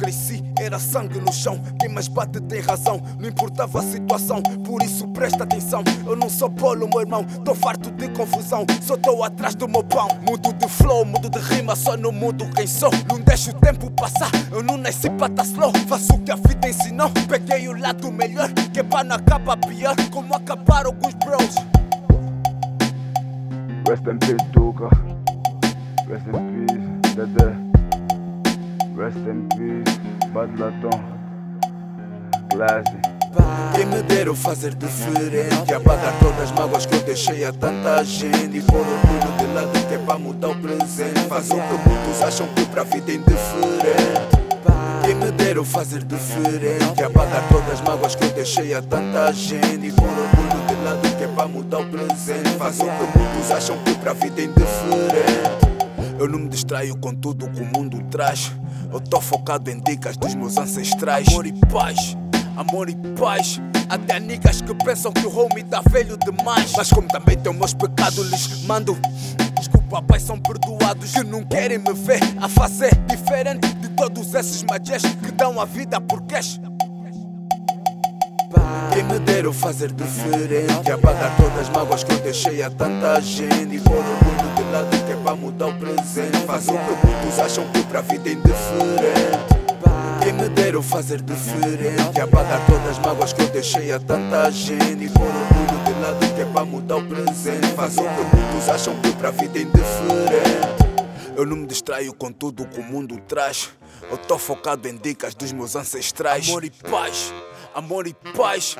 cresci era sangue no chão. Quem mais bate tem razão, não importava a situação. Por isso presta atenção. Eu não sou bolo, meu irmão. Tô farto de confusão, só tô atrás do meu pão. Mudo de flow, mudo de rima, só não mudo quem sou. Não deixo o tempo passar, eu não nasci pra tá slow. Faço o que a vida ensinou. Peguei o lado melhor, que pra não acaba pior. Como acabar alguns bros. Rest in peace, Tuka. Rest in peace, Dede. Rest in peace, Bad Laton. Classy. Quem me dera fazer diferente. Apagar todas as mágoas que eu deixei a tanta gente. E pôr orgulho de lado que é pra mudar o presente. Faz o que muitos acham que pra vida é indiferente. Quem me dera fazer diferente. Apagar todas as mágoas que eu deixei a tanta gente. E pôr orgulho de lado que é pra mudar o presente. Faz o que muitos acham que pra vida é indiferente não me distraio com tudo que o mundo traz. Eu tô focado em dicas dos meus ancestrais. Amor e paz, amor e paz. Até niggas que pensam que o homie tá velho demais. Mas como também tenho meus pecados, lhes mando. Desculpa, pai, são perdoados que não querem me ver a fazer diferente de todos esses magias que dão a vida por cash. Quem me dera fazer diferente Apagar todas as mágoas que eu deixei a tanta gente E orgulho de lado que é pra mudar o presente Faz o que muitos acham que pra vida é indiferente Quem me dera fazer diferente Apagar todas as mágoas que eu deixei a tanta gente E pôr orgulho de lado que é pra mudar o presente Faz o que muitos acham que pra vida é indiferente eu não me distraio com tudo que o mundo traz. Eu tô focado em dicas dos meus ancestrais. Amor e paz, amor e paz.